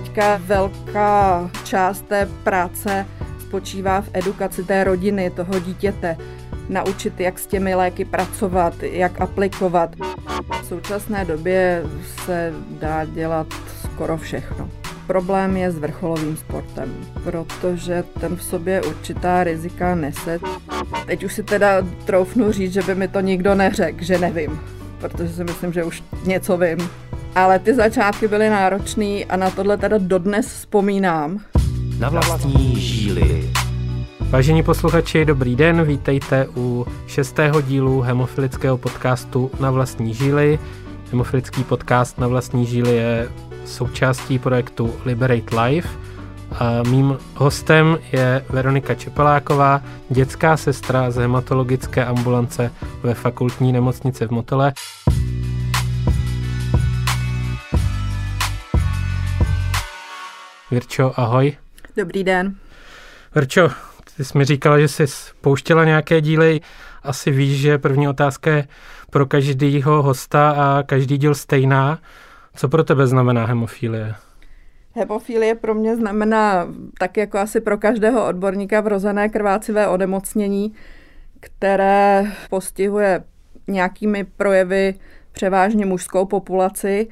teďka velká část té práce spočívá v edukaci té rodiny, toho dítěte. Naučit, jak s těmi léky pracovat, jak aplikovat. V současné době se dá dělat skoro všechno. Problém je s vrcholovým sportem, protože ten v sobě určitá rizika nese. Teď už si teda troufnu říct, že by mi to nikdo neřekl, že nevím, protože si myslím, že už něco vím. Ale ty začátky byly náročné a na tohle teda dodnes vzpomínám. Na vlastní žíly. Vážení posluchači, dobrý den, vítejte u šestého dílu hemofilického podcastu Na vlastní žíly. Hemofilický podcast Na vlastní žíly je součástí projektu Liberate Life. A mým hostem je Veronika Čepeláková, dětská sestra z hematologické ambulance ve fakultní nemocnici v Motole. Virčo, ahoj. Dobrý den. Virčo, ty jsi mi říkala, že jsi pouštěla nějaké díly. Asi víš, že první otázka je pro každého hosta a každý díl stejná. Co pro tebe znamená hemofilie? Hemofilie pro mě znamená tak jako asi pro každého odborníka vrozené krvácivé onemocnění, které postihuje nějakými projevy převážně mužskou populaci,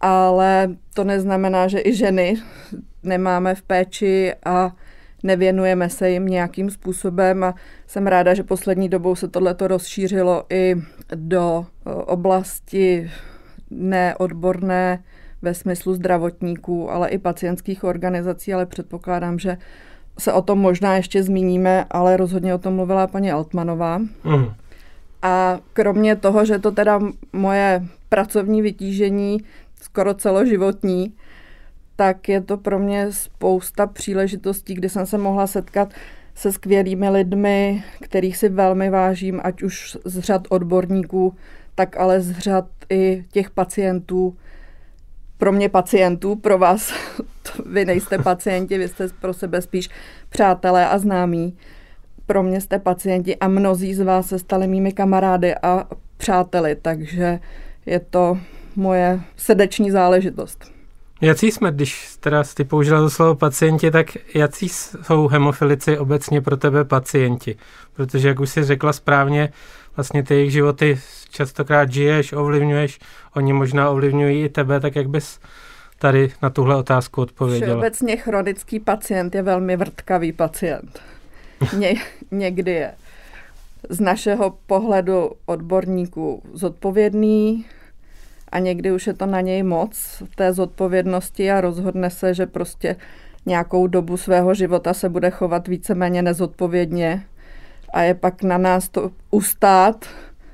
ale to neznamená, že i ženy nemáme v péči a nevěnujeme se jim nějakým způsobem a jsem ráda, že poslední dobou se tohleto rozšířilo i do oblasti neodborné ve smyslu zdravotníků, ale i pacientských organizací, ale předpokládám, že se o tom možná ještě zmíníme, ale rozhodně o tom mluvila paní Altmanová. Mm. A kromě toho, že to teda moje pracovní vytížení skoro celoživotní, tak je to pro mě spousta příležitostí, kdy jsem se mohla setkat se skvělými lidmi, kterých si velmi vážím, ať už z řad odborníků, tak ale z řad i těch pacientů. Pro mě pacientů, pro vás, vy nejste pacienti, vy jste pro sebe spíš přátelé a známí. Pro mě jste pacienti a mnozí z vás se stali mými kamarády a přáteli, takže je to moje srdeční záležitost. Jací jsme, když teda ty použila to slovo pacienti, tak jací jsou hemofilici obecně pro tebe pacienti? Protože, jak už jsi řekla správně, vlastně ty jejich životy častokrát žiješ, ovlivňuješ, oni možná ovlivňují i tebe, tak jak bys tady na tuhle otázku odpověděla? Obecně chronický pacient je velmi vrtkavý pacient. Ně, někdy je z našeho pohledu odborníků zodpovědný, a někdy už je to na něj moc té zodpovědnosti a rozhodne se, že prostě nějakou dobu svého života se bude chovat víceméně nezodpovědně a je pak na nás to ustát,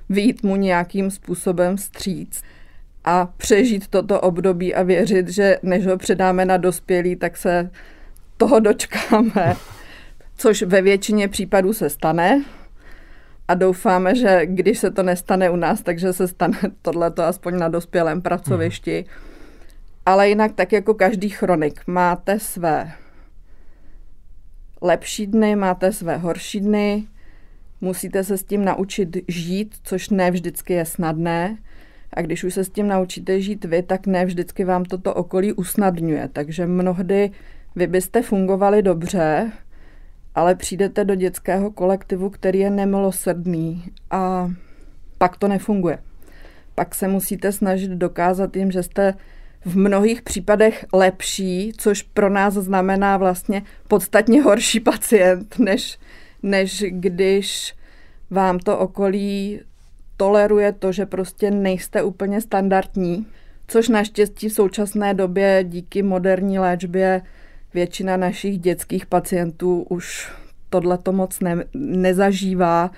výjít mu nějakým způsobem stříc a přežít toto období a věřit, že než ho předáme na dospělí, tak se toho dočkáme, což ve většině případů se stane, a doufáme, že když se to nestane u nás, takže se stane tohleto aspoň na dospělém pracovišti. Hmm. Ale jinak tak jako každý chronik máte své lepší dny, máte své horší dny, musíte se s tím naučit žít, což ne vždycky je snadné. A když už se s tím naučíte žít vy, tak ne vždycky vám toto okolí usnadňuje. Takže mnohdy vy byste fungovali dobře, ale přijdete do dětského kolektivu, který je nemilosrdný a pak to nefunguje. Pak se musíte snažit dokázat jim, že jste v mnohých případech lepší, což pro nás znamená vlastně podstatně horší pacient, než, než když vám to okolí toleruje to, že prostě nejste úplně standardní, což naštěstí v současné době díky moderní léčbě většina našich dětských pacientů už tohle to moc ne, nezažívá,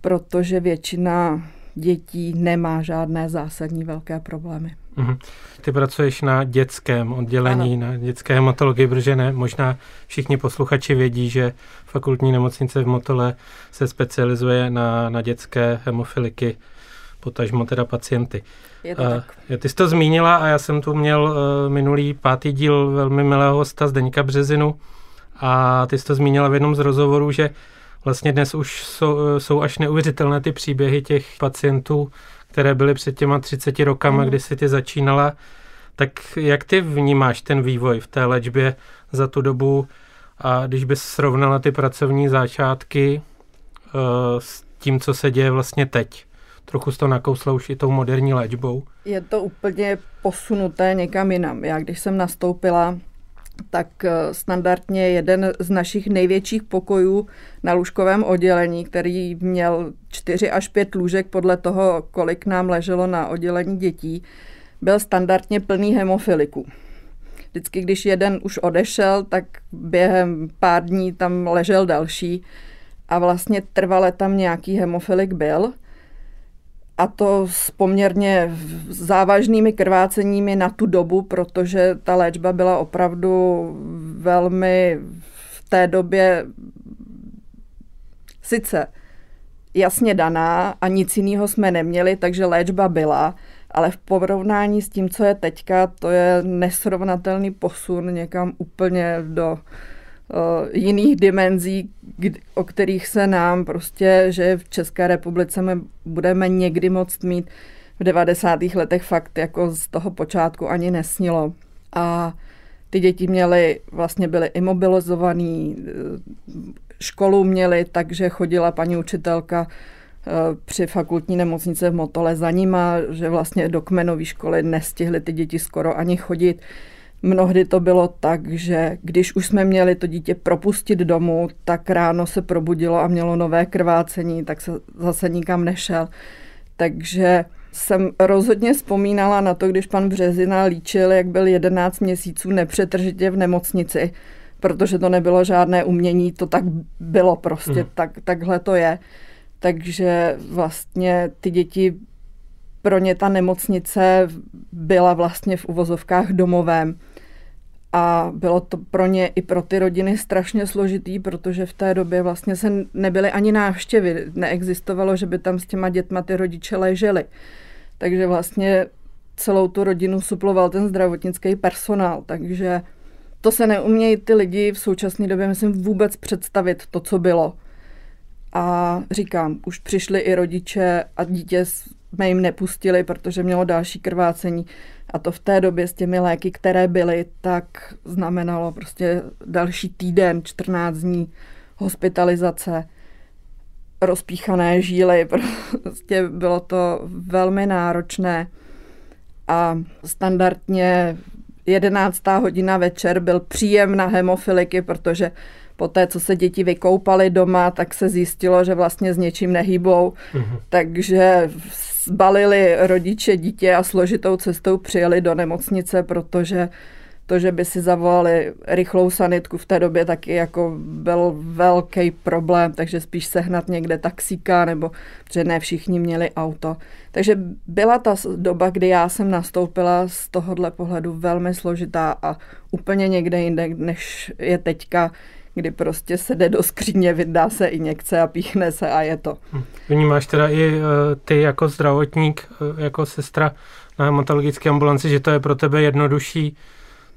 protože většina dětí nemá žádné zásadní velké problémy. Mhm. Ty pracuješ na dětském oddělení, ano. na dětské hematologii, protože ne, možná všichni posluchači vědí, že fakultní nemocnice v Motole se specializuje na, na dětské hemofiliky, potažmo teda pacienty. Je to uh, tak. Ty jsi to zmínila a já jsem tu měl uh, minulý pátý díl velmi milého hosta Zdeňka Březinu a ty jsi to zmínila v jednom z rozhovorů, že vlastně dnes už jsou, jsou až neuvěřitelné ty příběhy těch pacientů, které byly před těma 30 rokama, mm. kdy si ty začínala. Tak jak ty vnímáš ten vývoj v té léčbě za tu dobu a když bys srovnala ty pracovní začátky uh, s tím, co se děje vlastně teď? Trochu toho nakousla už i tou moderní léčbou. Je to úplně posunuté někam jinam. Já když jsem nastoupila, tak eh, standardně jeden z našich největších pokojů na lůžkovém oddělení, který měl 4 až 5 lůžek podle toho, kolik nám leželo na oddělení dětí, byl standardně plný hemofiliků. Vždycky, když jeden už odešel, tak během pár dní tam ležel další a vlastně trvale tam nějaký hemofilik byl a to s poměrně závažnými krváceními na tu dobu, protože ta léčba byla opravdu velmi v té době sice jasně daná a nic jiného jsme neměli, takže léčba byla, ale v porovnání s tím, co je teďka, to je nesrovnatelný posun někam úplně do jiných dimenzí, o kterých se nám prostě, že v České republice my budeme někdy moct mít v 90. letech fakt jako z toho počátku ani nesnilo. A ty děti měly, vlastně byly imobilizovaný, eh, školu měly, takže chodila paní učitelka eh, při fakultní nemocnice v Motole za nima, že vlastně do kmenové školy nestihly ty děti skoro ani chodit. Mnohdy to bylo tak, že když už jsme měli to dítě propustit domů, tak ráno se probudilo a mělo nové krvácení, tak se zase nikam nešel. Takže jsem rozhodně vzpomínala na to, když pan Březina líčil, jak byl 11 měsíců nepřetržitě v nemocnici, protože to nebylo žádné umění, to tak bylo prostě, mm. tak, takhle to je. Takže vlastně ty děti, pro ně ta nemocnice byla vlastně v uvozovkách domovém a bylo to pro ně i pro ty rodiny strašně složitý, protože v té době vlastně se nebyly ani návštěvy. Neexistovalo, že by tam s těma dětma ty rodiče leželi. Takže vlastně celou tu rodinu suploval ten zdravotnický personál. Takže to se neumějí ty lidi v současné době, myslím, vůbec představit to, co bylo. A říkám, už přišli i rodiče a dítě jsme jim nepustili, protože mělo další krvácení. A to v té době s těmi léky, které byly, tak znamenalo prostě další týden, 14 dní hospitalizace, rozpíchané žíly, prostě bylo to velmi náročné a standardně 11. hodina večer byl příjem na hemofiliky, protože po té, co se děti vykoupaly doma, tak se zjistilo, že vlastně s něčím nehýbou, mm-hmm. takže zbalili rodiče dítě a složitou cestou přijeli do nemocnice, protože to, že by si zavolali rychlou sanitku v té době taky jako byl velký problém, takže spíš sehnat někde taxíka, nebo protože ne všichni měli auto. Takže byla ta doba, kdy já jsem nastoupila z tohohle pohledu velmi složitá a úplně někde jinde, než je teďka, kdy prostě se jde do skříně, vydá se injekce a píchne se a je to. Hm. Vnímáš teda i uh, ty jako zdravotník, uh, jako sestra na hematologické ambulanci, že to je pro tebe jednodušší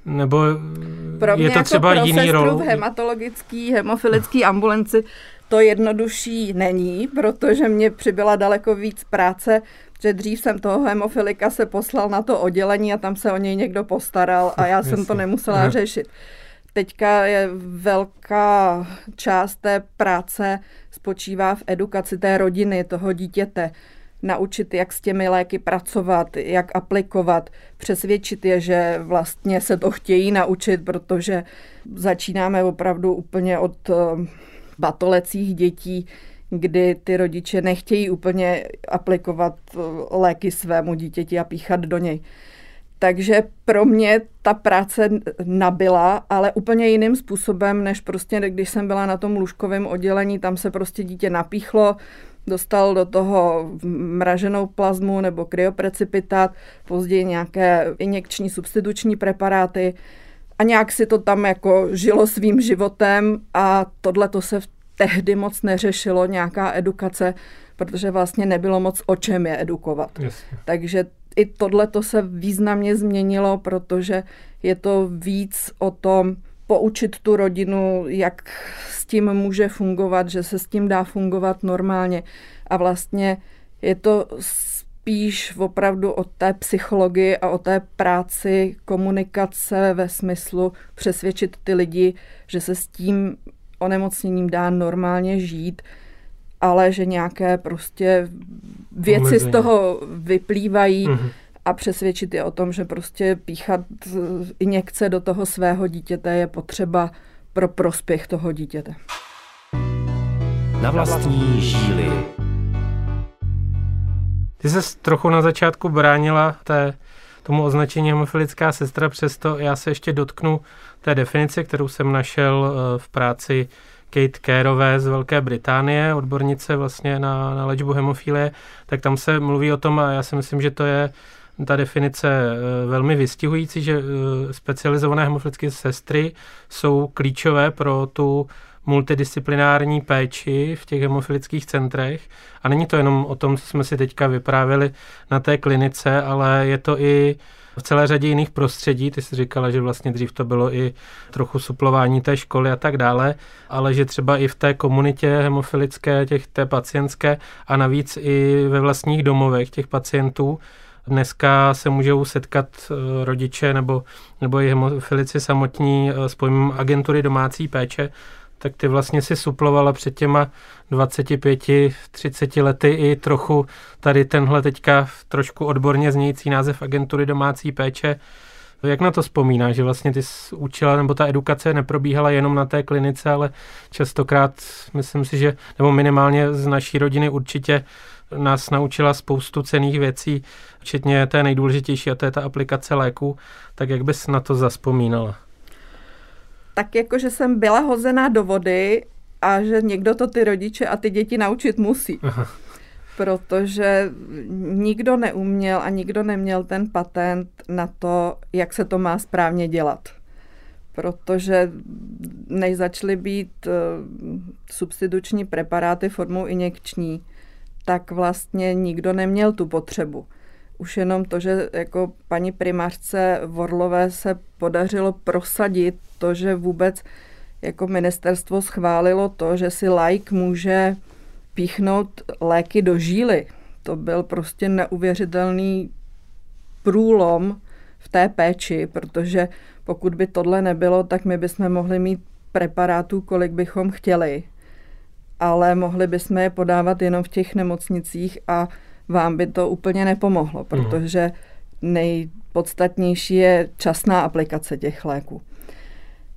nebo pro je to jako třeba pro jiný rol? v hematologický, hemofilický ambulanci to jednodušší není, protože mě přibyla daleko víc práce, že dřív jsem toho hemofilika se poslal na to oddělení a tam se o něj někdo postaral a já jsem to nemusela řešit. Teďka je velká část té práce spočívá v edukaci té rodiny, toho dítěte naučit, jak s těmi léky pracovat, jak aplikovat, přesvědčit je, že vlastně se to chtějí naučit, protože začínáme opravdu úplně od eh, batolecích dětí, kdy ty rodiče nechtějí úplně aplikovat eh, léky svému dítěti a píchat do něj. Takže pro mě ta práce nabila, ale úplně jiným způsobem, než prostě, když jsem byla na tom lůžkovém oddělení, tam se prostě dítě napíchlo, dostal do toho mraženou plazmu nebo kryoprecipitát, později nějaké injekční substituční preparáty a nějak si to tam jako žilo svým životem a tohle to se tehdy moc neřešilo, nějaká edukace, protože vlastně nebylo moc o čem je edukovat. Jasně. Takže i tohle to se významně změnilo, protože je to víc o tom poučit tu rodinu, jak s tím může fungovat, že se s tím dá fungovat normálně. A vlastně je to spíš opravdu o té psychologii a o té práci komunikace ve smyslu přesvědčit ty lidi, že se s tím onemocněním dá normálně žít, ale že nějaké prostě věci Omezení. z toho vyplývají mm-hmm. a přesvědčit je o tom, že prostě píchat injekce do toho svého dítěte je potřeba pro prospěch toho dítěte. Na vlastní žíly. Ty se trochu na začátku bránila té, tomu označení hemofilická sestra, přesto já se ještě dotknu té definice, kterou jsem našel eh, v práci Kate Careové z Velké Británie, odbornice vlastně na, na léčbu hemofilie, tak tam se mluví o tom, a já si myslím, že to je ta definice eh, velmi vystihující, že eh, specializované hemofilické sestry jsou klíčové pro tu multidisciplinární péči v těch hemofilických centrech. A není to jenom o tom, co jsme si teďka vyprávěli na té klinice, ale je to i v celé řadě jiných prostředí. Ty jsi říkala, že vlastně dřív to bylo i trochu suplování té školy a tak dále, ale že třeba i v té komunitě hemofilické, těch té pacientské a navíc i ve vlastních domovech těch pacientů, Dneska se můžou setkat eh, rodiče nebo, nebo i hemofilici samotní eh, s pojmem agentury domácí péče, tak ty vlastně si suplovala před těma 25-30 lety i trochu tady tenhle teďka trošku odborně znějící název agentury domácí péče. Jak na to vzpomíná, že vlastně ty učila, nebo ta edukace neprobíhala jenom na té klinice, ale častokrát, myslím si, že, nebo minimálně z naší rodiny určitě nás naučila spoustu cených věcí, včetně té nejdůležitější, a to je ta aplikace léku. Tak jak bys na to zaspomínala? Tak jako, že jsem byla hozená do vody a že někdo to ty rodiče a ty děti naučit musí. Aha. Protože nikdo neuměl a nikdo neměl ten patent na to, jak se to má správně dělat. Protože než začaly být uh, substituční preparáty formou injekční, tak vlastně nikdo neměl tu potřebu už jenom to, že jako paní primářce Vorlové se podařilo prosadit to, že vůbec jako ministerstvo schválilo to, že si like může píchnout léky do žíly. To byl prostě neuvěřitelný průlom v té péči, protože pokud by tohle nebylo, tak my bychom mohli mít preparátů, kolik bychom chtěli, ale mohli bychom je podávat jenom v těch nemocnicích a vám by to úplně nepomohlo, mhm. protože nejpodstatnější je časná aplikace těch léků.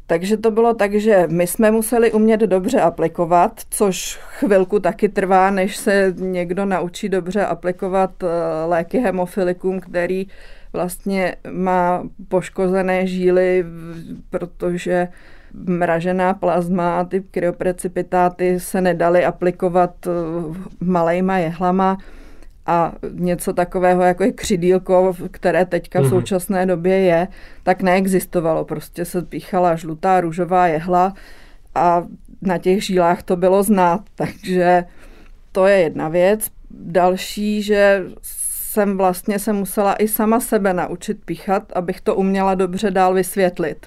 Takže to bylo tak, že my jsme museli umět dobře aplikovat, což chvilku taky trvá, než se někdo naučí dobře aplikovat eh, léky hemofilikum, který vlastně má poškozené žíly, protože mražená plazma a ty kryopreciptáty se nedaly aplikovat eh, malejma jehlama a něco takového, jako je křidílko, které teďka v mhm. současné době je, tak neexistovalo. Prostě se píchala žlutá růžová jehla a na těch žílách to bylo znát. Takže to je jedna věc. Další, že jsem vlastně se musela i sama sebe naučit píchat, abych to uměla dobře dál vysvětlit.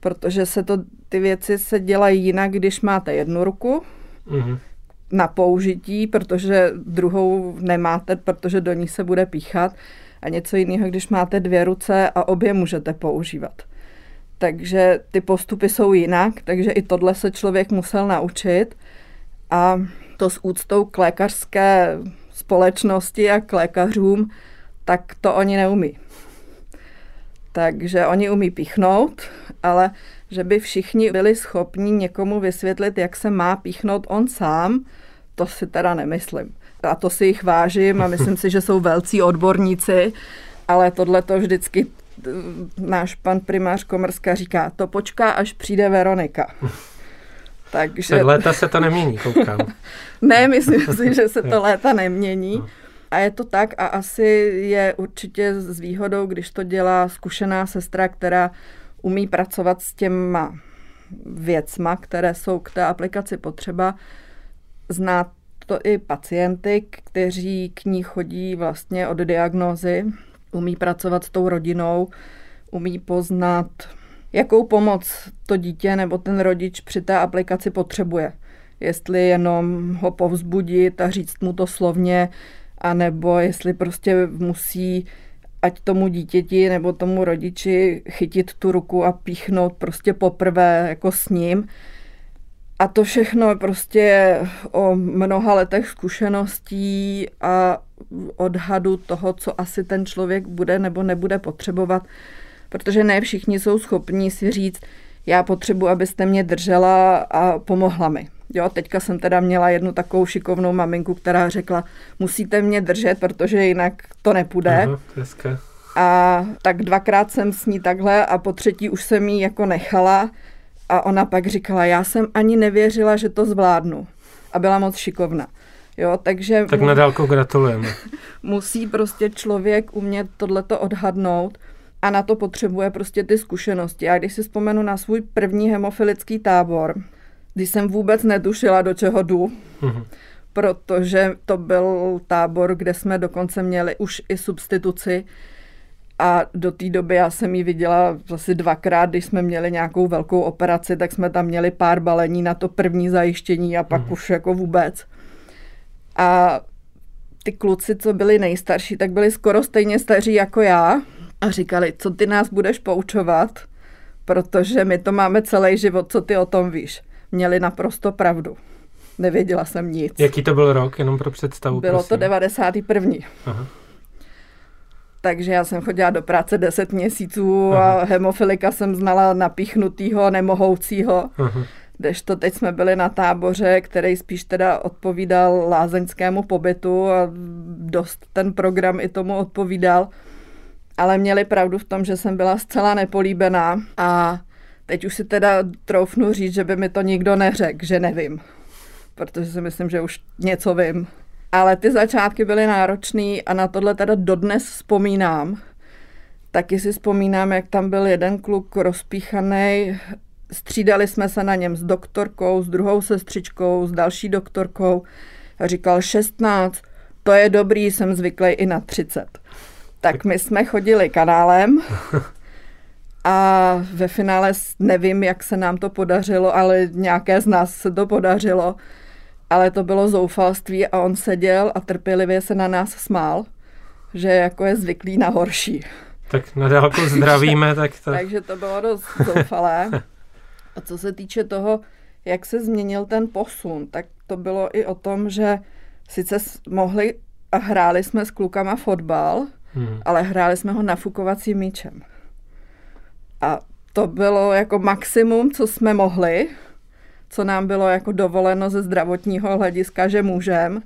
Protože se to, ty věci se dělají jinak, když máte jednu ruku, mm-hmm na použití, protože druhou nemáte, protože do ní se bude píchat. A něco jiného, když máte dvě ruce a obě můžete používat. Takže ty postupy jsou jinak, takže i tohle se člověk musel naučit. A to s úctou k lékařské společnosti a k lékařům, tak to oni neumí. Takže oni umí píchnout, ale že by všichni byli schopni někomu vysvětlit, jak se má píchnout on sám, to si teda nemyslím. A to si jich vážím a myslím si, že jsou velcí odborníci, ale tohle to vždycky eh, náš pan primář Komrska říká, to počká, až přijde Veronika. Takže... Tak léta se to nemění, koukám. ne, myslím si, že se to léta nemění. A je to tak a asi je určitě s výhodou, když to dělá zkušená sestra, která umí pracovat s těma věcma, které jsou k té aplikaci potřeba. Zná to i pacienty, kteří k ní chodí vlastně od diagnózy, umí pracovat s tou rodinou, umí poznat, jakou pomoc to dítě nebo ten rodič při té aplikaci potřebuje. Jestli jenom ho povzbudit a říct mu to slovně, a nebo jestli prostě musí ať tomu dítěti nebo tomu rodiči chytit tu ruku a píchnout prostě poprvé jako s ním. A to všechno je prostě o mnoha letech zkušeností a odhadu toho, co asi ten člověk bude nebo nebude potřebovat, protože ne všichni jsou schopní si říct, já potřebuji, abyste mě držela a pomohla mi. Jo, teďka jsem teda měla jednu takovou šikovnou maminku, která řekla, musíte mě držet, protože jinak to nepůjde. Aha, A tak dvakrát jsem s ní takhle a po třetí už jsem jí jako nechala a ona pak říkala, já jsem ani nevěřila, že to zvládnu. A byla moc šikovná. Jo, takže tak na dálku gratulujeme. musí prostě člověk umět tohleto odhadnout a na to potřebuje prostě ty zkušenosti. A když si vzpomenu na svůj první hemofilický tábor, když jsem vůbec netušila, do čeho jdu, mm-hmm. protože to byl tábor, kde jsme dokonce měli už i substituci a do té doby já jsem ji viděla asi dvakrát, když jsme měli nějakou velkou operaci, tak jsme tam měli pár balení na to první zajištění a pak mm. už jako vůbec. A ty kluci, co byli nejstarší, tak byli skoro stejně staří jako já a říkali, co ty nás budeš poučovat, protože my to máme celý život, co ty o tom víš. Měli naprosto pravdu. Nevěděla jsem nic. Jaký to byl rok, jenom pro představu? Bylo prosím. to 91. Aha. Takže já jsem chodila do práce 10 měsíců Aha. a hemofilika jsem znala napíchnutýho, nemohoucího. Aha. to teď jsme byli na táboře, který spíš teda odpovídal lázeňskému pobytu a dost ten program i tomu odpovídal. Ale měli pravdu v tom, že jsem byla zcela nepolíbená a teď už si teda troufnu říct, že by mi to nikdo neřekl, že nevím. Protože si myslím, že už něco vím. Ale ty začátky byly náročné a na tohle teda dodnes vzpomínám. Taky si vzpomínám, jak tam byl jeden kluk rozpíchaný. Střídali jsme se na něm s doktorkou, s druhou sestřičkou, s další doktorkou. A říkal 16, to je dobrý, jsem zvyklý i na 30. Tak my jsme chodili kanálem a ve finále nevím, jak se nám to podařilo, ale nějaké z nás se to podařilo ale to bylo zoufalství a on seděl a trpělivě se na nás smál, že jako je zvyklý na horší. Tak na dálku zdravíme, tak to... Takže to bylo dost zoufalé. A co se týče toho, jak se změnil ten posun, tak to bylo i o tom, že sice mohli a hráli jsme s klukama fotbal, hmm. ale hráli jsme ho nafukovacím míčem. A to bylo jako maximum, co jsme mohli, co nám bylo jako dovoleno ze zdravotního hlediska, že můžem.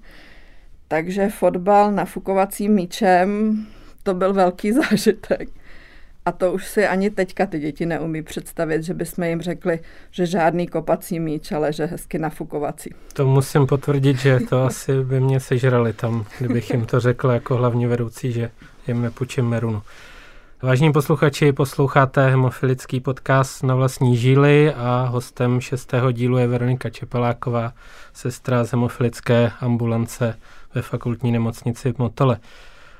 Takže fotbal nafukovacím míčem, to byl velký zážitek. A to už si ani teďka ty děti neumí představit, že bychom jim řekli, že žádný kopací míč, ale že hezky nafukovací. To musím potvrdit, že to asi by mě sežrali tam, kdybych jim to řekl jako hlavní vedoucí, že jim nepůjčím merunu. Vážení posluchači, posloucháte hemofilický podcast na vlastní žíly a hostem šestého dílu je Veronika Čepeláková, sestra z hemofilické ambulance ve fakultní nemocnici v Motole.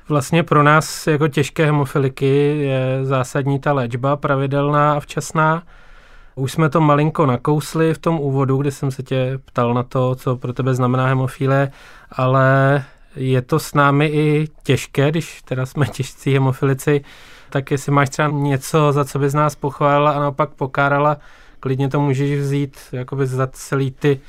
Vlastně pro nás jako těžké hemofiliky je zásadní ta léčba, pravidelná a včasná. Už jsme to malinko nakousli v tom úvodu, kdy jsem se tě ptal na to, co pro tebe znamená hemofílie, ale je to s námi i těžké, když teda jsme těžcí hemofilici, tak jestli máš třeba něco, za co bys nás pochválila a naopak pokárala, klidně to můžeš vzít jakoby za celý ty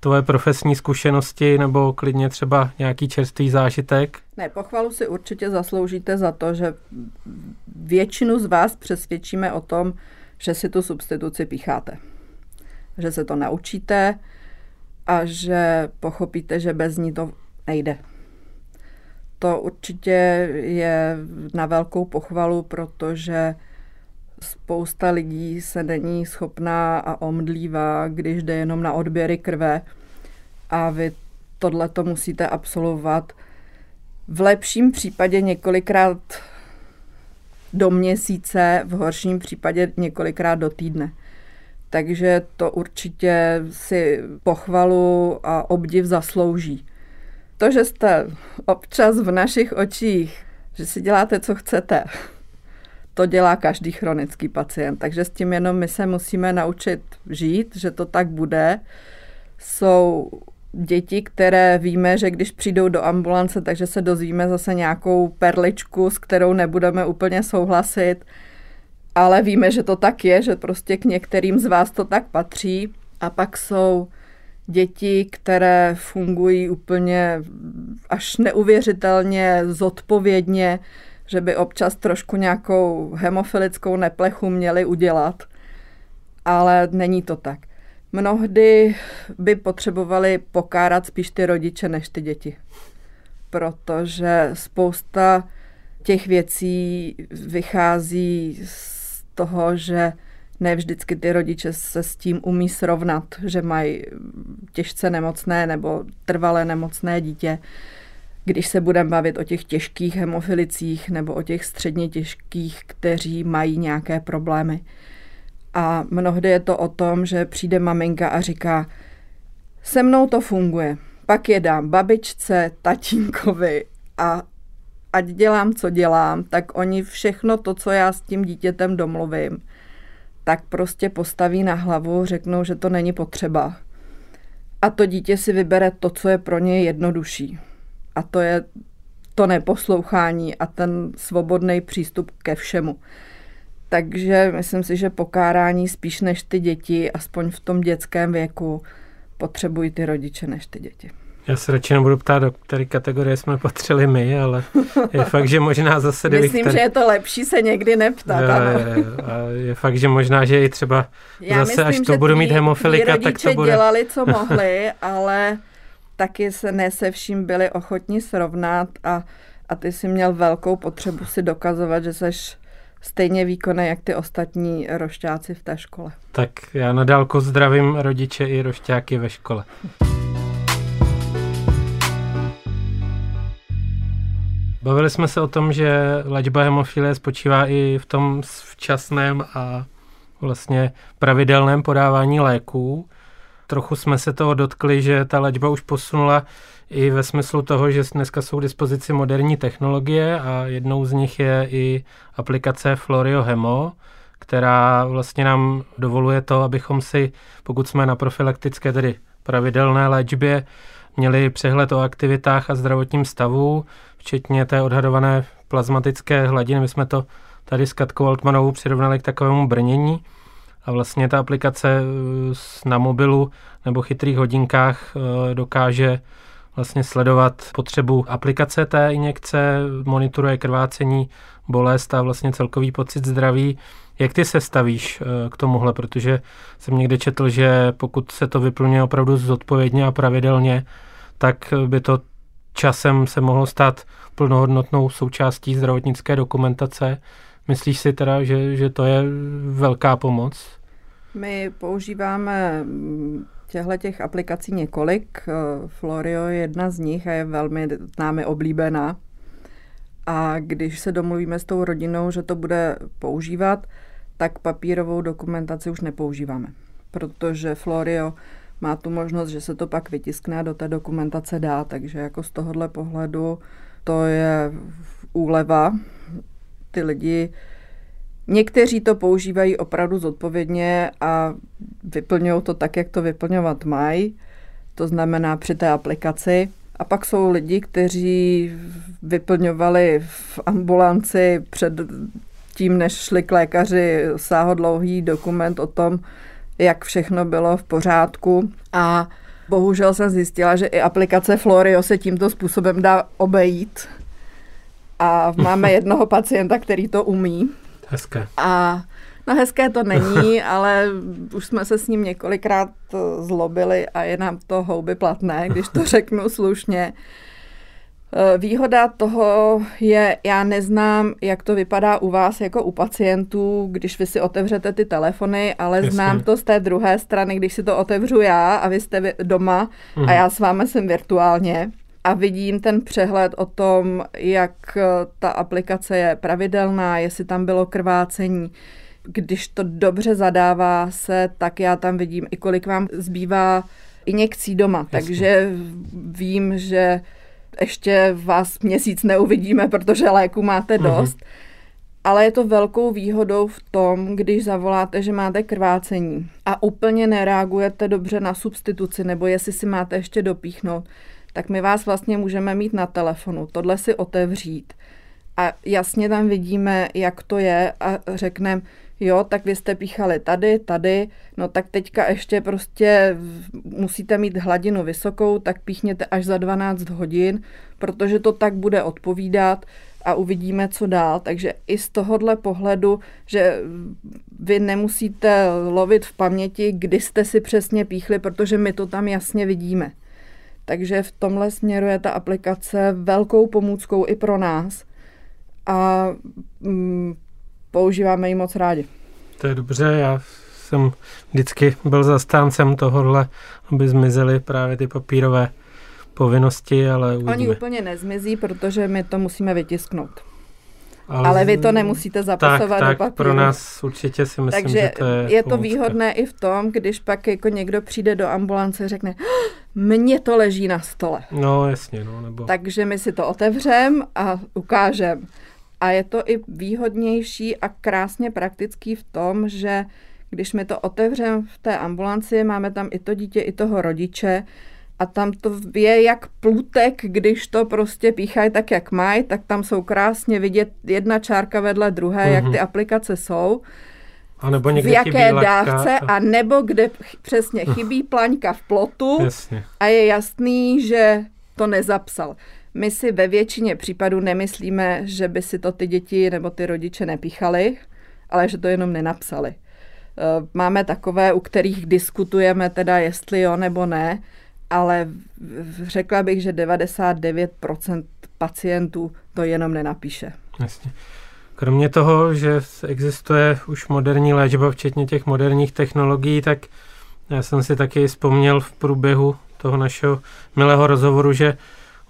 tvoje profesní zkušenosti nebo klidně třeba nějaký čerstvý zážitek? Ne, pochvalu si určitě zasloužíte za to, že většinu z vás přesvědčíme o tom, že si tu substituci pícháte. Že se to naučíte a že pochopíte, že bez ní to nejde to určitě je na velkou pochvalu, protože spousta lidí se není schopná a omdlívá, když jde jenom na odběry krve a vy tohle to musíte absolvovat v lepším případě několikrát do měsíce, v horším případě několikrát do týdne. Takže to určitě si pochvalu a obdiv zaslouží. To, že jste občas v našich očích, že si děláte, co chcete, to dělá každý chronický pacient. Takže s tím jenom my se musíme naučit žít, že to tak bude. Jsou děti, které víme, že když přijdou do ambulance, takže se dozvíme zase nějakou perličku, s kterou nebudeme úplně souhlasit, ale víme, že to tak je, že prostě k některým z vás to tak patří. A pak jsou děti, které fungují úplně až neuvěřitelně zodpovědně, že by občas trošku nějakou hemofilickou neplechu měli udělat. Ale není to tak. Mnohdy by potřebovali pokárat spíš ty rodiče než ty děti. Protože spousta těch věcí vychází z toho, že ne vždycky ty rodiče se s tím umí srovnat, že mají těžce nemocné nebo trvalé nemocné dítě. Když se budeme bavit o těch těžkých hemofilicích nebo o těch středně těžkých, kteří mají nějaké problémy. A mnohdy je to o tom, že přijde maminka a říká, se mnou to funguje, pak je dám babičce, tatínkovi a ať dělám, co dělám, tak oni všechno to, co já s tím dítětem domluvím, tak prostě postaví na hlavu, řeknou, že to není potřeba. A to dítě si vybere to, co je pro ně jednodušší. A to je to neposlouchání a ten svobodný přístup ke všemu. Takže myslím si, že pokárání spíš než ty děti, aspoň v tom dětském věku, potřebují ty rodiče než ty děti. Já se radši nebudu ptát, do které kategorie jsme patřili my, ale je fakt, že možná zase... Myslím, tady... že je to lepší se někdy neptat, je. Je, je fakt, že možná, že i třeba Já zase, myslím, až to budu mít hemofilika, tak to bude... dělali, co mohli, ale taky se ne se vším byli ochotní srovnat a, a ty si měl velkou potřebu si dokazovat, že seš stejně výkonný, jak ty ostatní rošťáci v té škole. Tak já na dálku zdravím rodiče i rošťáky ve škole. Bavili jsme se o tom, že léčba hemofilie spočívá i v tom včasném a vlastně pravidelném podávání léků. Trochu jsme se toho dotkli, že ta léčba už posunula i ve smyslu toho, že dneska jsou k dispozici moderní technologie a jednou z nich je i aplikace Florio Hemo, která vlastně nám dovoluje to, abychom si, pokud jsme na profilaktické, tedy pravidelné léčbě, měli přehled o aktivitách a zdravotním stavu, včetně té odhadované plazmatické hladiny. My jsme to tady s Katkou Altmanovou přirovnali k takovému brnění a vlastně ta aplikace eh, na mobilu nebo chytrých hodinkách eh, dokáže vlastně sledovat potřebu aplikace té injekce, monitoruje krvácení, bolest a vlastně celkový pocit zdraví. Jak ty se stavíš eh, k tomuhle, protože jsem někde četl, že pokud se to vyplňuje opravdu zodpovědně a pravidelně, tak by to časem se mohlo stát plnohodnotnou součástí zdravotnické dokumentace. Myslíš si teda, že, že to je velká pomoc? My používáme těchto těch aplikací několik. Florio je jedna z nich a je velmi námi oblíbená. A když se domluvíme s tou rodinou, že to bude používat, tak papírovou dokumentaci už nepoužíváme, protože Florio má tu možnost, že se to pak vytiskne a do té dokumentace dá, takže jako z tohohle pohledu to je úleva. Ty lidi, někteří to používají opravdu zodpovědně a vyplňují to tak, jak to vyplňovat mají, to znamená při té aplikaci. A pak jsou lidi, kteří vyplňovali v ambulanci před tím, než šli k lékaři, sáhodlouhý dokument o tom, jak všechno bylo v pořádku a bohužel jsem zjistila, že i aplikace Florio se tímto způsobem dá obejít. A máme jednoho pacienta, který to umí. Hezké. A no hezké to není, ale už jsme se s ním několikrát zlobili a je nám to houby platné, když to řeknu slušně. Eh, výhoda toho je, já neznám, jak to vypadá u vás jako u pacientů, když vy si otevřete ty telefony, ale Jasně. znám to z té druhé strany, když si to otevřu já a vy jste doma mhm. a já s vámi jsem virtuálně a vidím ten přehled o tom, jak eh, ta aplikace je pravidelná, jestli tam bylo krvácení. Když to dobře zadává se, tak já tam vidím i kolik vám zbývá injekcí doma, Jasně. takže vím, že ještě vás měsíc neuvidíme, protože léku máte mhm. dost. Mm-hmm. Ale je to velkou výhodou v tom, když zavoláte, že máte krvácení a úplně nereagujete dobře na substituci, nebo jestli si máte ještě dopíchnout, tak my vás vlastně můžeme mít na telefonu, tohle si otevřít. A jasně tam vidíme, jak to je a řekneme, jo, tak vy jste píchali tady, tady, no tak teďka ještě prostě musíte mít hladinu vysokou, tak píchněte až za 12 hodin, protože to tak bude odpovídat a uvidíme, co dál. Takže i z tohohle pohledu, že vy nemusíte lovit v paměti, kdy jste si přesně píchli, protože my to tam jasně vidíme. Takže v tomhle směru je ta aplikace velkou pomůckou i pro nás a mm, používáme ji moc rádi. To je dobře, já jsem vždycky byl zastáncem tohohle, aby zmizely právě ty papírové povinnosti, ale uvidíme. Oni úplně nezmizí, protože my to musíme vytisknout. Ale, ale vy to nemusíte zapisovat tak, do papíru. pro nás určitě si myslím, Takže že to je je to pomůcka. výhodné i v tom, když pak jako někdo přijde do ambulance a řekne, "Ah, mně to leží na stole. No jasně, no, nebo... Takže my si to otevřem a ukážem. A je to i výhodnější a krásně praktický v tom, že když my to otevřeme v té ambulanci, máme tam i to dítě, i toho rodiče a tam to je jak plutek, když to prostě píchají tak, jak mají, tak tam jsou krásně vidět jedna čárka vedle druhé, mm-hmm. jak ty aplikace jsou, A nebo někde v jaké chybí laťka dávce a nebo kde ch- přesně chybí plaňka v plotu Jasně. a je jasný, že to nezapsal. My si ve většině případů nemyslíme, že by si to ty děti nebo ty rodiče nepíchali, ale že to jenom nenapsali. Eh, Máme takové, u kterých diskutujeme teda, jestli jo nebo ne, ale řekla bych, že 99% pacientů to jenom nenapíše. Jasně. Kromě toho, že existuje už moderní léčba, včetně těch moderních technologií, tak já jsem si taky vzpomněl v průběhu toho našeho milého rozhovoru, že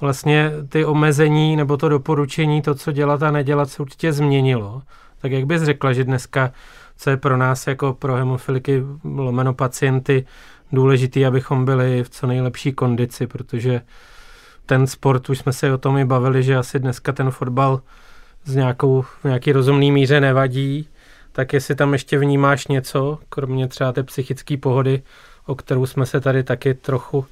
vlastně ty omezení nebo to doporučení, to, co dělat a nedělat, se určitě změnilo. Tak jak bys řekla, že dneska, co je pro nás jako pro hemofiliky lomeno pacienty důležitý, abychom byli v co nejlepší kondici, protože ten sport, už jsme se o tom i bavili, že asi dneska ten fotbal z nějakou, v nějaký rozumný míře nevadí, tak jestli tam ještě vnímáš něco, kromě třeba té psychické pohody, o kterou jsme se tady taky trochu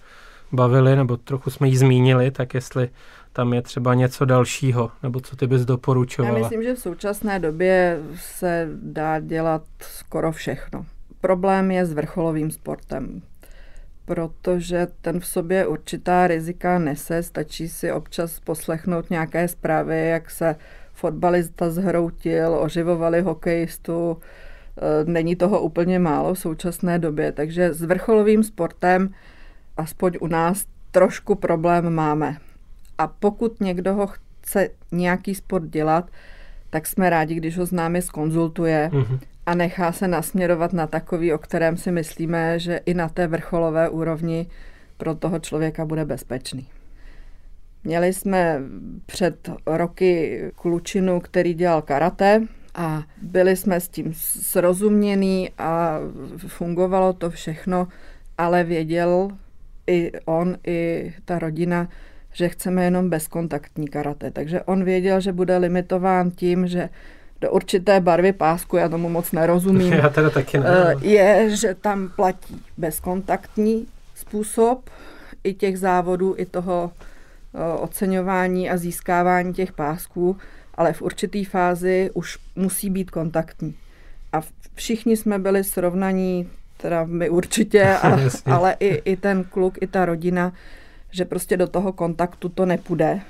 bavili, nebo trochu jsme ji zmínili, tak jestli tam je třeba něco dalšího, nebo co ty bys Já doporučovala. myslím, že v současné době se dá dělat skoro všechno. Problém je s vrcholovým sportem, protože ten v sobě určitá rizika nese. Stačí si občas poslechnout nějaké zprávy, jak se fotbalista zhroutil, oživovali hokejistu. E, Není toho úplně málo v současné době, takže s vrcholovým sportem, aspoň u nás, trošku problém máme. A pokud někdo ho chce nějaký sport dělat, tak jsme rádi, když ho s námi skonzultuje Mhm. A nechá se nasměrovat na takový, o kterém si myslíme, že i na té vrcholové úrovni pro toho člověka bude bezpečný. Měli jsme před roky klučinu, který dělal karate a byli jsme s tím srozuměný a fungovalo to všechno, ale věděl i on, i ta rodina, že chceme jenom bezkontaktní karate. Takže on věděl, že bude limitován tím, že do určité barvy pásku, já tomu moc nerozumím, Já teda taky ne. Eh, je, že tam platí bezkontaktní způsob i těch závodů, i toho eh, oceňování a získávání těch pásků, ale v určité fázi už musí být kontaktní. A všichni jsme byli srovnaní, teda my určitě, a, ale i, i ten kluk, i ta rodina, že prostě do toho kontaktu to nepůjde,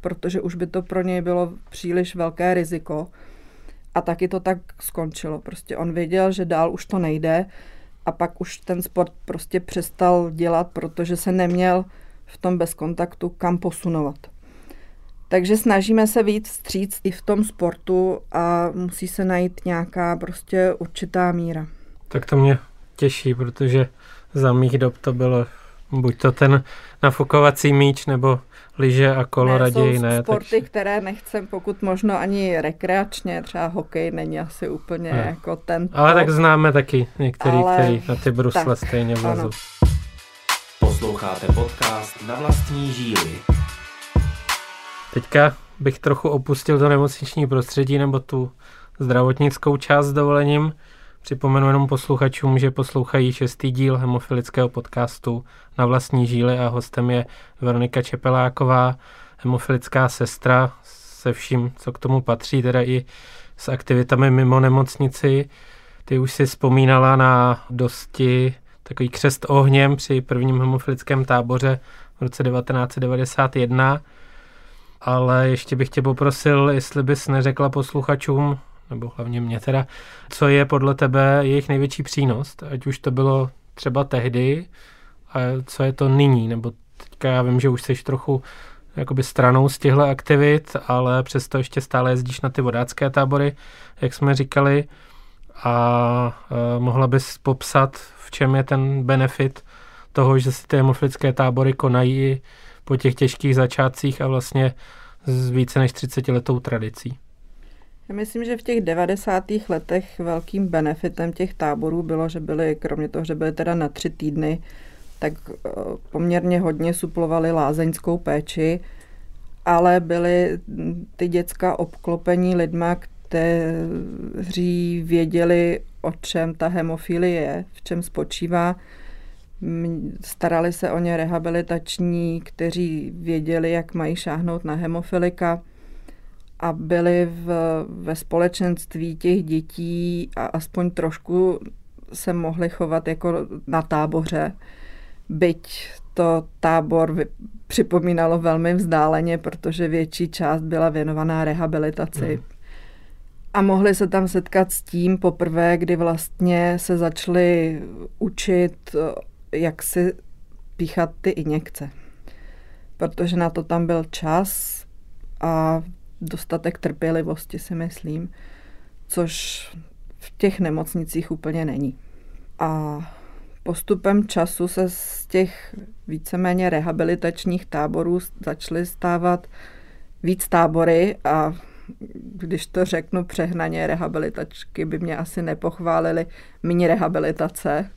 protože už by to pro něj bylo příliš velké riziko. A taky to tak skončilo. Prostě on věděl, že dál už to nejde a pak už ten sport prostě přestal dělat, protože se neměl v tom bezkontaktu kam posunovat. Takže snažíme se víc vstříc i v tom sportu a musí se najít nějaká prostě určitá míra. Tak to mě těší, protože za mých dob to bylo buď to ten nafukovací míč, nebo lyže a kolo raději jsou ne. sporty, takže- které nechcem, pokud možno ani rekreačně, třeba hokej není asi úplně Ne. jako ten Ale tak známe taky některý, Ale- který na ty brusle tak, stejně vlezou. ano. Posloucháte podcast na vlastní žíly. Teďka bych trochu opustil to nemocniční prostředí nebo tu zdravotnickou část s dovolením. Připomenu jenom posluchačům, že poslouchají šestý díl hemofilického podcastu na vlastní žíly a hostem je Veronika Čepeláková, hemofilická sestra se vším, co k tomu patří, teda i s aktivitami mimo nemocnici. Ty už si vzpomínala na dosti takový křest ohněm při prvním hemofilickém táboře v roce 1991. Ale ještě bych tě poprosil, jestli bys neřekla posluchačům, nebo hlavně mě teda, co je podle tebe jejich největší přínos, ať už to bylo třeba tehdy, a co je to nyní, nebo teďka já vím, že už jsi trochu jakoby stranou z těchto aktivit, ale přesto ještě stále jezdíš na ty vodácké tábory, jak jsme říkali, a e, mohla bys popsat, v čem je ten benefit toho, že si ty hemofilické tábory konají po těch těžkých začátcích a vlastně s více než 30 letou tradicí. Já myslím, že v těch 90. letech velkým benefitem těch táborů bylo, že byly, kromě toho, že byly teda na tři týdny, tak eh, poměrně hodně suplovali lázeňskou péči, ale byly ty děcka obklopení lidma, kteří věděli, o čem ta hemofilie je, v čem spočívá. Starali se o ně rehabilitační, kteří věděli, jak mají šáhnout na hemofilika a byli v, ve společenství těch dětí a aspoň trošku se mohli chovat jako na táboře. Byť to tábor připomínalo velmi vzdáleně, protože větší část byla věnovaná rehabilitaci. Mm. A mohli se tam setkat s tím poprvé, kdy vlastně se začali učit, jak si píchat ty injekce. Protože na to tam byl čas a dostatek trpělivosti, si myslím, což v těch nemocnicích úplně není. A postupem času se z těch víceméně rehabilitačních táborů začaly stávat víc tábory a když to řeknu přehnaně, rehabilitačky by mě asi nepochválili mini rehabilitace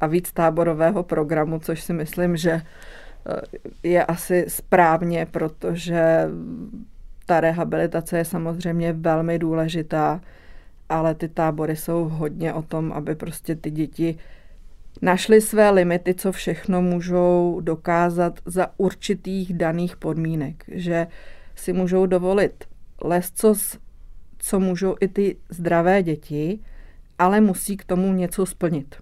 a víc táborového programu, což si myslím, že eh, je asi správně, protože ta rehabilitace je samozřejmě velmi důležitá, ale ty tábory jsou hodně o tom, aby prostě ty děti našly své limity, co všechno můžou dokázat za určitých daných podmínek, že si můžou dovolit lescos, co můžou i ty zdravé děti, ale musí k tomu něco splnit.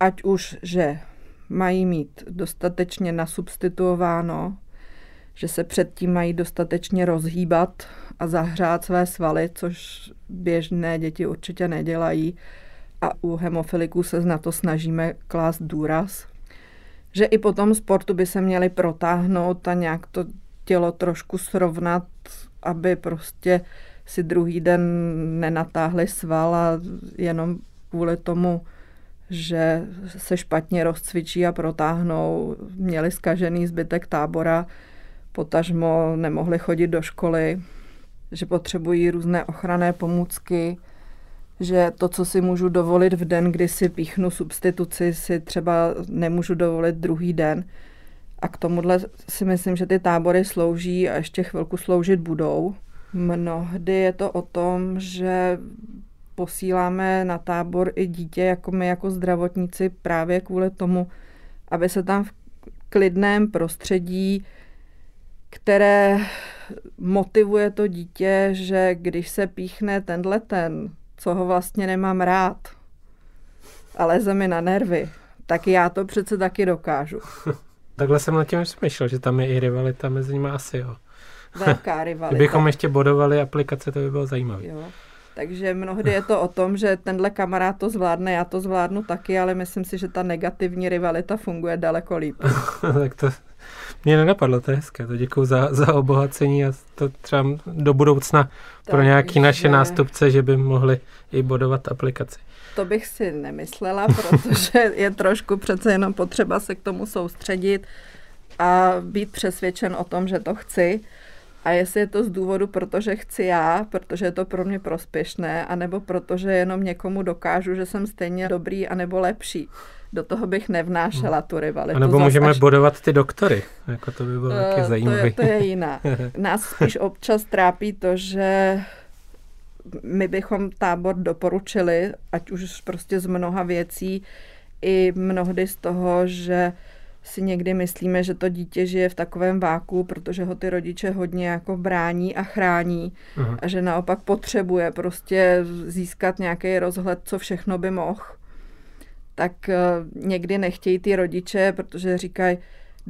Ať už, že mají mít dostatečně nasubstituováno že se předtím mají dostatečně rozhýbat a zahřát své svaly, což běžné děti určitě nedělají. A u hemofiliků se na to snažíme klást důraz. Že i po tom sportu by se měli protáhnout a nějak to tělo trošku srovnat, aby prostě si druhý den nenatáhli sval a jenom kvůli tomu, že se špatně rozcvičí a protáhnou, měli skažený zbytek tábora, potažmo nemohli chodit do školy, že potřebují různé ochranné pomůcky, že to, co si můžu dovolit v den, kdy si píchnu substituci, si třeba nemůžu dovolit druhý den. A k tomuhle si myslím, že ty tábory slouží a ještě chvilku sloužit budou. Mnohdy je to o tom, že posíláme na tábor i dítě, jako my jako zdravotníci, právě kvůli tomu, aby se tam v klidném prostředí které motivuje to dítě, že když se píchne tenhle ten, co ho vlastně nemám rád, ale leze mi na nervy, tak já to přece taky dokážu. Takhle jsem na tím smyšlel, že tam je i rivalita mezi nimi asi, jo. Velká rivalita. Kdybychom ještě bodovali aplikace, to by bylo zajímavé. Jo. Takže mnohdy je to o tom, že tenhle kamarád to zvládne, já to zvládnu taky, ale myslím si, že ta negativní rivalita funguje daleko líp. tak to mě nenapadlo, to je hezké, to děkuji za, za obohacení a to třeba do budoucna tak, pro nějaký naše nástupce, že by mohli i bodovat aplikaci. To bych si nemyslela, protože je trošku přece jenom potřeba se k tomu soustředit a být přesvědčen o tom, že to chci. A jestli je to z důvodu, protože chci já, protože je to pro mě prospěšné, anebo protože jenom někomu dokážu, že jsem stejně dobrý, anebo lepší. Do toho bych nevnášela hmm. tu rivalitu. A nebo můžeme až... bodovat ty doktory. Jako to by bylo uh, taky zajímavé. To je, to je jiná. Nás spíš občas trápí to, že my bychom tábor doporučili, ať už prostě z mnoha věcí, i mnohdy z toho, že si někdy myslíme, že to dítě žije v takovém váku, protože ho ty rodiče hodně jako brání a chrání uh-huh. a že naopak potřebuje prostě získat nějaký rozhled, co všechno by mohl. Tak uh, někdy nechtějí ty rodiče, protože říkají,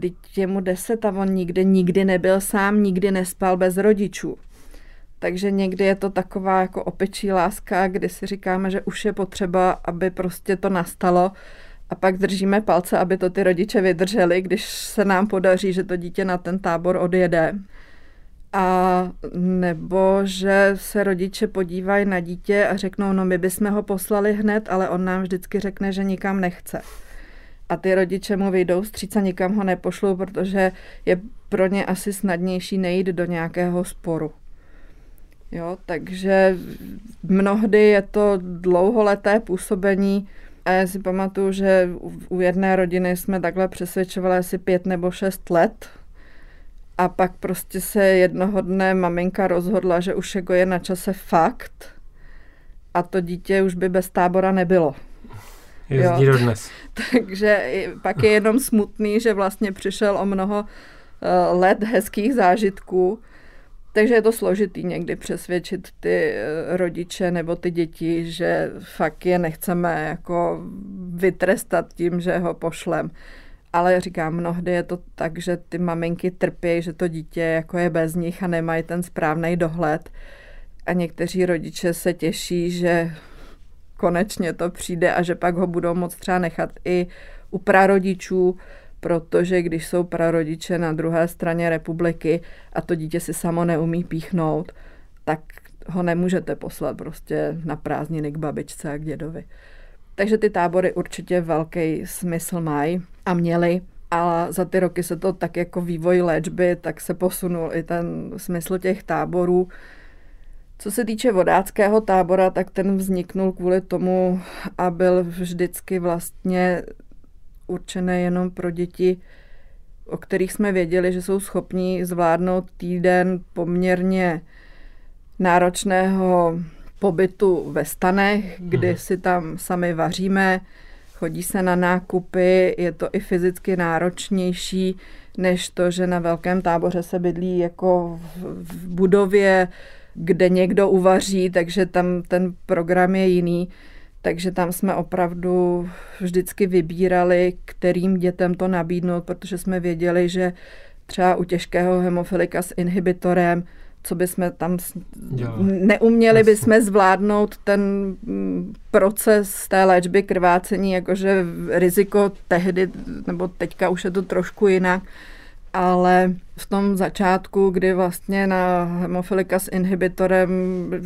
teď je mu deset a on nikdy, nikdy nebyl sám, nikdy nespal bez rodičů. Takže někdy je to taková jako opečí láska, kdy si říkáme, že už je potřeba, aby prostě to nastalo a pak držíme palce, aby to ty rodiče vydrželi, když se nám podaří, že to dítě na ten tábor odjede. A nebo že se rodiče podívají na dítě a řeknou, no my bychom ho poslali hned, ale on nám vždycky řekne, že nikam nechce. A ty rodiče mu vyjdou stříc a nikam ho nepošlou, protože je pro ně asi snadnější nejít do nějakého sporu. Jo, takže mnohdy je to dlouholeté působení a já si pamatuju, že u jedné rodiny jsme takhle přesvědčovali asi pět nebo šest let a pak prostě se jednoho dne maminka rozhodla, že už jako je na čase fakt a to dítě už by bez tábora nebylo. Jezdí do dnes. Takže pak je jenom smutný, že vlastně přišel o mnoho eh, let hezkých zážitků, takže je to složitý někdy přesvědčit ty eh, rodiče nebo ty děti, že fakt je nechceme jako vytrestat tím, že ho pošlem. Ale říkám, mnohdy je to tak, že ty maminky trpí, že to dítě jako je bez nich a nemají ten správný dohled. A někteří rodiče se těší, že konečně to přijde a že pak ho budou moct třeba nechat i u prarodičů, protože když jsou prarodiče na druhé straně republiky a to dítě si samo neumí píchnout, tak ho nemůžete poslat prostě na prázdniny k babičce a k dědovi. Takže ty tábory určitě velký smysl mají a měli, ale za ty roky se to tak jako vývoj léčby, tak se posunul i ten smysl těch táborů. Co se týče vodáckého tábora, tak ten vzniknul kvůli tomu a byl vždycky vlastně určené jenom pro děti, o kterých jsme věděli, že jsou schopní zvládnout týden poměrně náročného pobytu ve stanech, kdy mhm. si tam sami vaříme, chodí se na nákupy, je to i fyzicky náročnější, než to, že na velkém táboře se bydlí jako v budově, kde někdo uvaří, takže tam ten program je jiný. Takže tam jsme opravdu vždycky vybírali, kterým dětem to nabídnout, protože jsme věděli, že třeba u těžkého hemofilika s inhibitorem, co bychom tam Dělali. neuměli bychom zvládnout ten mm, proces té léčby krvácení, jakože riziko tehdy, nebo teďka už je to trošku jinak, ale v tom začátku, kdy vlastně na hemofilika s inhibitorem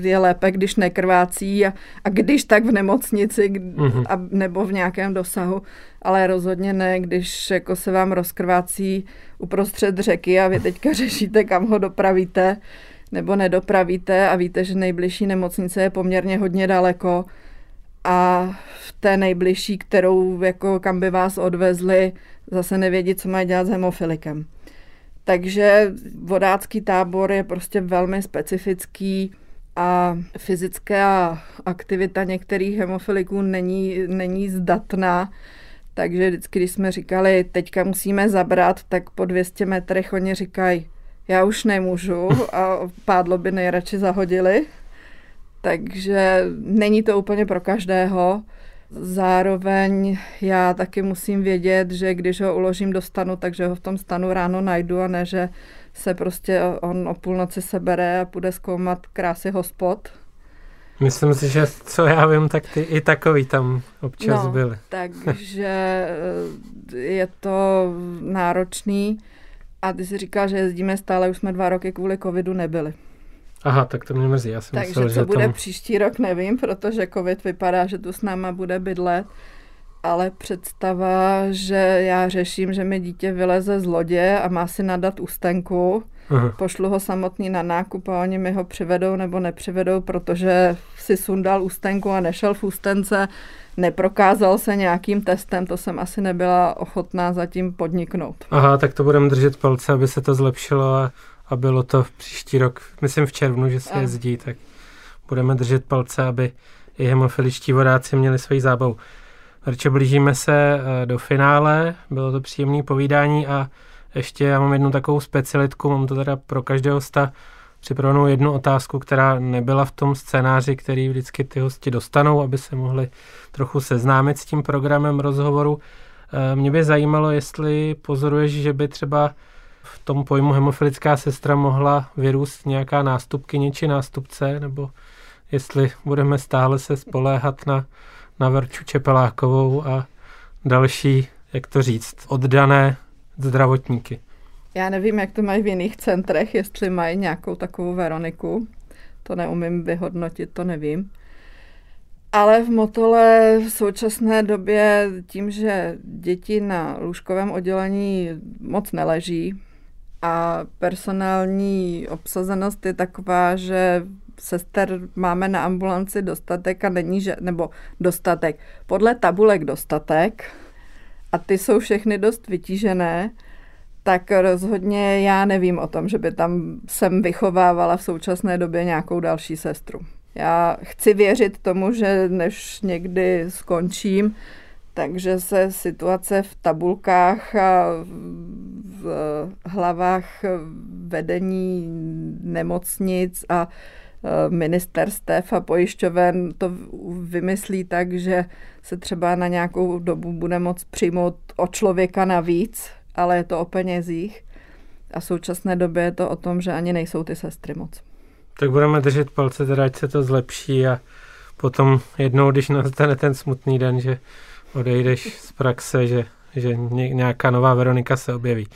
je lépe, když nekrvácí a, a když tak v nemocnici mm-hmm. a, nebo v nějakém dosahu, ale rozhodně ne, když jako se vám rozkrvácí uprostřed řeky a vy teďka řešíte, kam ho dopravíte nebo nedopravíte a víte, že nejbližší nemocnice je poměrně hodně daleko a v té nejbližší, kterou jako kam by vás odvezli, zase nevědí, co mají dělat s hemofilikem. Takže vodácký tábor je prostě velmi specifický a fyzická aktivita některých hemofiliků není, není zdatná. Takže vždycky, když jsme říkali, teďka musíme zabrat, tak po 200 metrech oni říkají, já už nemůžu a pádlo by nejradši zahodili. Takže není to úplně pro každého. Zároveň já taky musím vědět, že když ho uložím do stanu, takže ho v tom stanu ráno najdu a ne, že se prostě on o půlnoci sebere a půjde zkoumat krásy hospod. Myslím si, že co já vím, tak ty i takový tam občas no, byly. takže eh, je to náročný a ty si říkal, že jezdíme stále, už jsme dva roky kvůli covidu nebyli. Aha, tak to mě mrzí. Já jsem Takže myslel, co že bude tam... příští rok, nevím, protože covid vypadá, že tu s náma bude bydlet. ale představa, že já řeším, že mi dítě vyleze z lodě a má si nadat ústenku, Aha. pošlu ho samotný na nákup a oni mi ho přivedou nebo nepřivedou, protože si sundal ústenku a nešel v ústence, neprokázal se nějakým testem, to jsem asi nebyla ochotná zatím podniknout. Aha, tak to budeme držet palce, aby se to zlepšilo a, a bylo to v příští rok, myslím v červnu, že se jezdí, tak budeme držet palce, aby i hemofiličtí vodáci měli svoji zábavu. Rče, blížíme se eh, do finále, bylo to příjemné povídání a ještě já mám jednu takovou specialitku, mám to teda pro každého hosta připravenou jednu otázku, která nebyla v tom scénáři, který vždycky ty hosti dostanou, aby se mohli trochu seznámit s tím programem rozhovoru. Eh, mě by zajímalo, jestli pozoruješ, že by třeba v tom pojmu hemofilická sestra mohla vyrůst nějaká nástupkyně či nástupce, nebo jestli budeme stále se spoléhat na, na Verču Čepelákovou a další, jak to říct, oddané zdravotníky. Já nevím, jak to mají v jiných centrech, jestli mají nějakou takovou Veroniku. To neumím vyhodnotit, to nevím. Ale v Motole v současné době tím, že děti na lůžkovém oddělení moc neleží a personální obsazenost je taková, že sester máme na ambulanci dostatek a není, že, nebo dostatek, podle tabulek dostatek a ty jsou všechny dost vytížené, tak rozhodně já nevím o tom, že by tam jsem vychovávala v současné době nějakou další sestru. Já chci věřit tomu, že než někdy skončím, takže se situace v tabulkách a v hlavách vedení nemocnic a e, ministerstev a pojišťoven to vymyslí tak, že se třeba na nějakou dobu bude moct přijmout o člověka navíc, ale je to o penězích. A v současné době je to o tom, že ani nejsou ty sestry moc. Tak budeme držet palce, teda ať se to zlepší a potom jednou, když nastane ten smutný den, že odejdeš z praxe, že, že nějaká nová Veronika se objeví.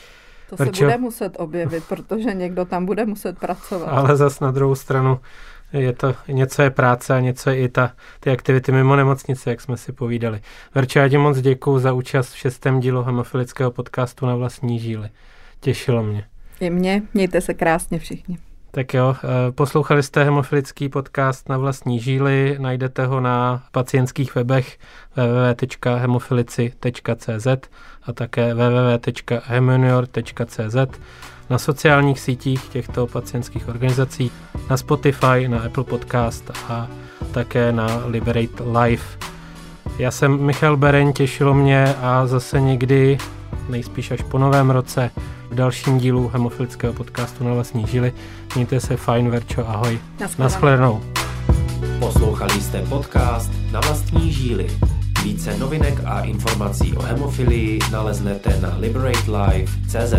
To Vrčo? se bude muset objevit, protože někdo tam bude muset pracovat. Ale zas na druhou stranu je to, něco je práce a něco je i ta, ty aktivity mimo nemocnice, jak jsme si povídali. Verčo, já ti moc děkuji za účast v šestém dílu hemofilického podcastu na vlastní žíly. Těšilo mě. I mě. Mějte se krásně všichni. Tak jo, eh, poslouchali jste hemofilický podcast na vlastní žíly, najdete ho na pacientských webech www.hemofilici.cz a také www.hemonior.cz na sociálních sítích těchto pacientských organizací, na Spotify, na Apple Podcast a také na Liberate Live. Já jsem Michal Bereň, těšilo mě a zase někdy, nejspíš až po novém roce, v dalším dílu hemofilického podcastu na vlastní žily. Mějte se fajn, Verčo, ahoj. Naschledanou. Poslouchali jste podcast na vlastní žíly. Více novinek a informací o hemofilii naleznete na liberatelife.cz.